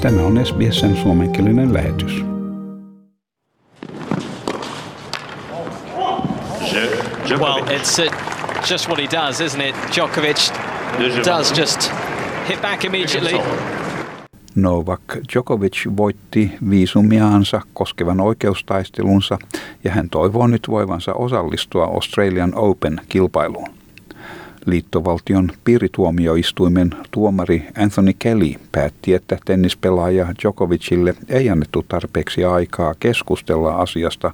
Tämä on SBSn suomenkielinen lähetys. Well, it's uh, just what he does, isn't it? Djokovic does just hit back immediately. Novak Djokovic voitti viisumiaansa koskevan oikeustaistelunsa ja hän toivoo nyt voivansa osallistua Australian Open-kilpailuun. Liittovaltion piirituomioistuimen tuomari Anthony Kelly päätti, että tennispelaaja Djokovicille ei annettu tarpeeksi aikaa keskustella asiasta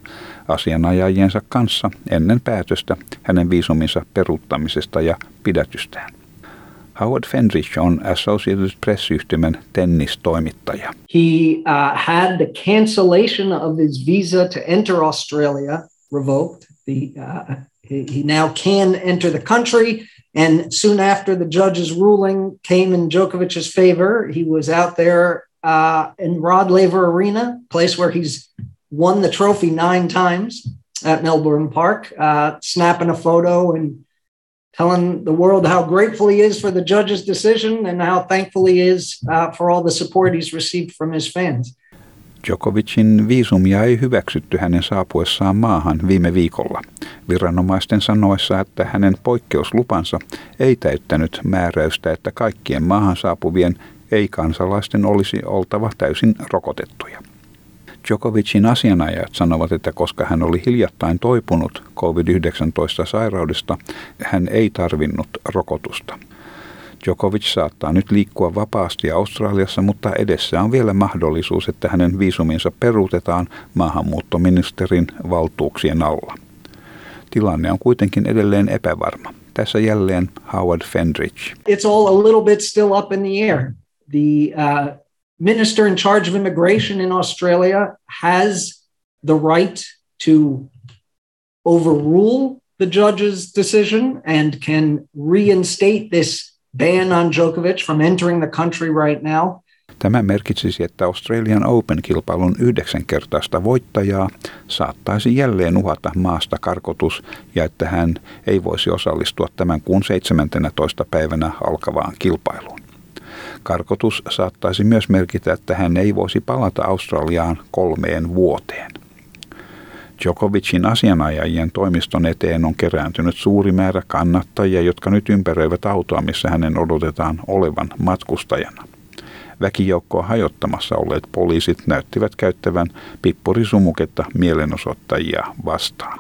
asianajajiensa kanssa ennen päätöstä hänen viisuminsa peruuttamisesta ja pidätystään. Howard Fendrich on Associated Press-yhtymän tennistoimittaja. He uh, had the cancellation of his visa to enter Australia revoked. The, uh, he, he now can enter the country. And soon after the judge's ruling came in Djokovic's favor, he was out there uh, in Rod Laver Arena, place where he's won the trophy nine times at Melbourne Park, uh, snapping a photo and telling the world how grateful he is for the judge's decision and how thankful he is uh, for all the support he's received from his fans. Djokovicin viisumia ei hyväksytty hänen saapuessaan maahan viime viikolla. Viranomaisten sanoessa, että hänen poikkeuslupansa ei täyttänyt määräystä, että kaikkien maahan saapuvien ei-kansalaisten olisi oltava täysin rokotettuja. Djokovicin asianajajat sanovat, että koska hän oli hiljattain toipunut COVID-19-sairaudesta, hän ei tarvinnut rokotusta. Djokovic saattaa nyt liikkua vapaasti Australiassa, mutta edessä on vielä mahdollisuus, että hänen viisuminsa peruutetaan maahanmuuttoministerin valtuuksien alla. Tilanne on kuitenkin edelleen epävarma. Tässä jälleen Howard Fendrich. It's all a little bit still up in the air. The uh, minister in charge of immigration in Australia has the right to overrule the judge's decision and can reinstate this ban on Djokovic from entering the country right now. Tämä merkitsisi, että Australian Open-kilpailun yhdeksänkertaista voittajaa saattaisi jälleen uhata maasta karkotus ja että hän ei voisi osallistua tämän kuun 17. päivänä alkavaan kilpailuun. Karkotus saattaisi myös merkitä, että hän ei voisi palata Australiaan kolmeen vuoteen. Djokovicin asianajajien toimiston eteen on kerääntynyt suuri määrä kannattajia, jotka nyt ympäröivät autoa, missä hänen odotetaan olevan matkustajana. Väkijoukkoa hajottamassa olleet poliisit näyttivät käyttävän pippurisumuketta mielenosoittajia vastaan.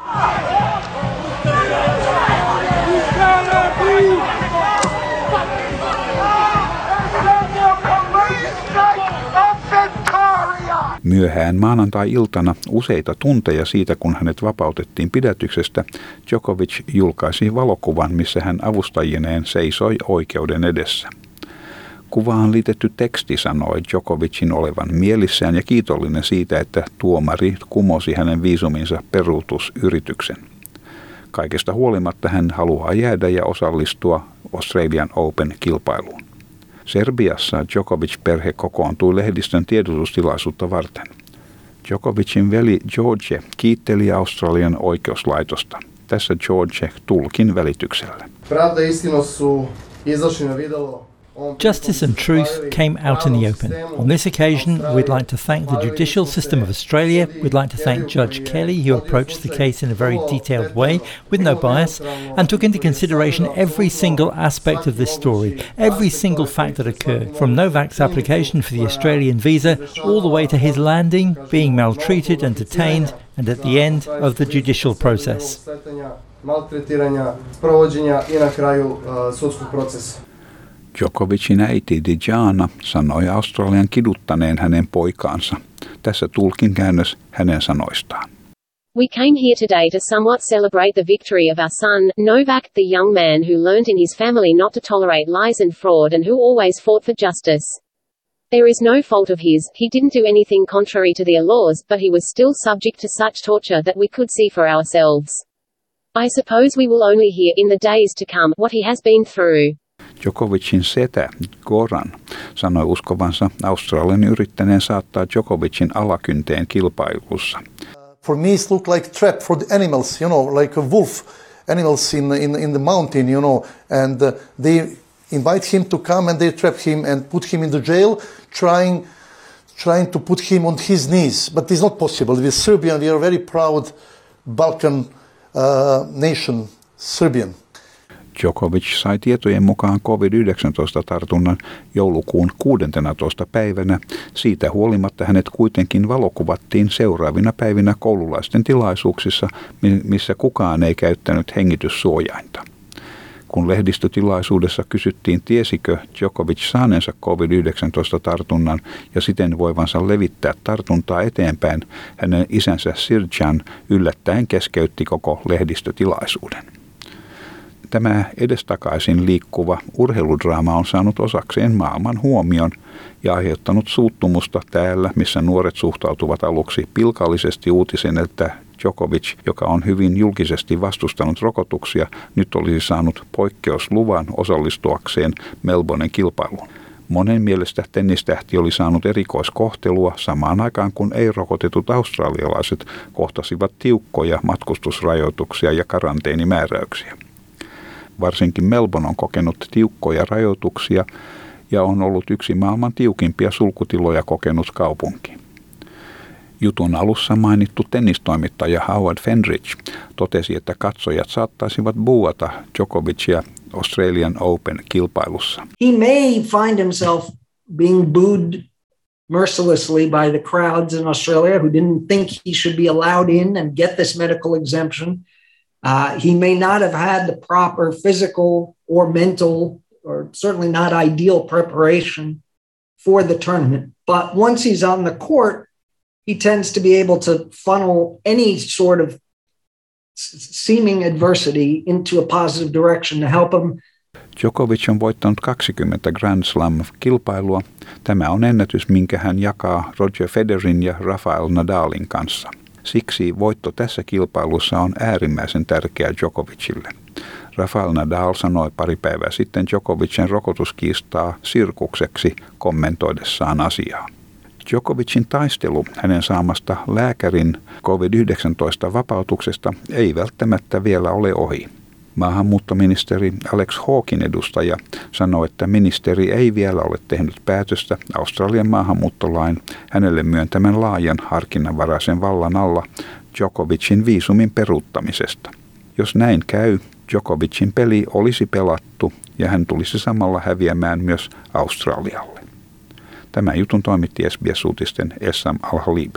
Myöhään maanantai-iltana useita tunteja siitä, kun hänet vapautettiin pidätyksestä, Djokovic julkaisi valokuvan, missä hän avustajineen seisoi oikeuden edessä. Kuvaan liitetty teksti sanoi Djokovicin olevan mielissään ja kiitollinen siitä, että tuomari kumosi hänen viisuminsa peruutusyrityksen. Kaikesta huolimatta hän haluaa jäädä ja osallistua Australian Open-kilpailuun. Serbiassa Djokovic-perhe kokoontui lehdistön tiedotustilaisuutta varten. Djokovicin veli George kiitteli Australian oikeuslaitosta. Tässä George tulkin välityksellä. Pravda istino su izašli na videlo Justice and truth came out in the open. On this occasion, we'd like to thank the judicial system of Australia. We'd like to thank Judge Kelly, who approached the case in a very detailed way, with no bias, and took into consideration every single aspect of this story, every single fact that occurred, from Novak's application for the Australian visa all the way to his landing, being maltreated and detained, and at the end of the judicial process. Djokovicin äiti Diana sanoi Australian kiduttaneen hänen poikaansa. Tässä hänen sanoistaan. We came here today to somewhat celebrate the victory of our son, Novak, the young man who learned in his family not to tolerate lies and fraud and who always fought for justice. There is no fault of his, he didn't do anything contrary to their laws, but he was still subject to such torture that we could see for ourselves. I suppose we will only hear, in the days to come, what he has been through. Djokovicin setä Goran sanoi uskovansa Australian yrittäneen saattaa Djokovicin alakynteen kilpailussa. For me, it looked like trap for the animals, you know, like a wolf animals in, in, in the mountain, you know, and uh, they invite him to come and they trap him and put him in the jail, trying trying to put him on his knees, but it's not possible. With Serbia, we are very proud Balkan uh, nation, Serbian. Djokovic sai tietojen mukaan COVID-19-tartunnan joulukuun 16. päivänä. Siitä huolimatta hänet kuitenkin valokuvattiin seuraavina päivinä koululaisten tilaisuuksissa, missä kukaan ei käyttänyt hengityssuojainta. Kun lehdistötilaisuudessa kysyttiin, tiesikö Djokovic saaneensa COVID-19-tartunnan ja siten voivansa levittää tartuntaa eteenpäin, hänen isänsä Sirjan yllättäen keskeytti koko lehdistötilaisuuden. Tämä edestakaisin liikkuva urheiludraama on saanut osakseen maailman huomion ja aiheuttanut suuttumusta täällä, missä nuoret suhtautuvat aluksi pilkallisesti uutisen, että Djokovic, joka on hyvin julkisesti vastustanut rokotuksia, nyt olisi saanut poikkeusluvan osallistuakseen Melbournen kilpailuun. Monen mielestä tennistähti oli saanut erikoiskohtelua samaan aikaan, kun ei-rokotetut australialaiset kohtasivat tiukkoja matkustusrajoituksia ja karanteenimääräyksiä. Varsinkin Melbourne on kokenut tiukkoja rajoituksia ja on ollut yksi maailman tiukimpia sulkutiloja kokenut kaupunki. Jutun alussa mainittu tennistoimittaja Howard Fendrich totesi, että katsojat saattaisivat buuata Djokovicia Australian Open-kilpailussa. He may find himself being booed mercilessly by the crowds in Australia who didn't think he should be allowed in and get this medical exemption. Uh, he may not have had the proper physical or mental, or certainly not ideal preparation for the tournament. But once he's on the court, he tends to be able to funnel any sort of seeming adversity into a positive direction to help him Djokovic on voittanut 20 Grand Slam-kilpailua. Tämä on ennätys, minkä hän jakaa Roger Federerin ja Rafael Nadalin kanssa. Siksi voitto tässä kilpailussa on äärimmäisen tärkeä Djokovicille. Rafael Nadal sanoi pari päivää sitten Djokovicin rokotuskiistaa sirkukseksi kommentoidessaan asiaa. Djokovicin taistelu hänen saamasta lääkärin COVID-19 vapautuksesta ei välttämättä vielä ole ohi. Maahanmuuttoministeri Alex Hawkin edustaja sanoi, että ministeri ei vielä ole tehnyt päätöstä Australian maahanmuuttolain hänelle myöntämän laajan harkinnanvaraisen vallan alla Djokovicin viisumin peruuttamisesta. Jos näin käy, Djokovicin peli olisi pelattu ja hän tulisi samalla häviämään myös Australialle. Tämä jutun toimitti SBS-uutisten Essam Al-Halib.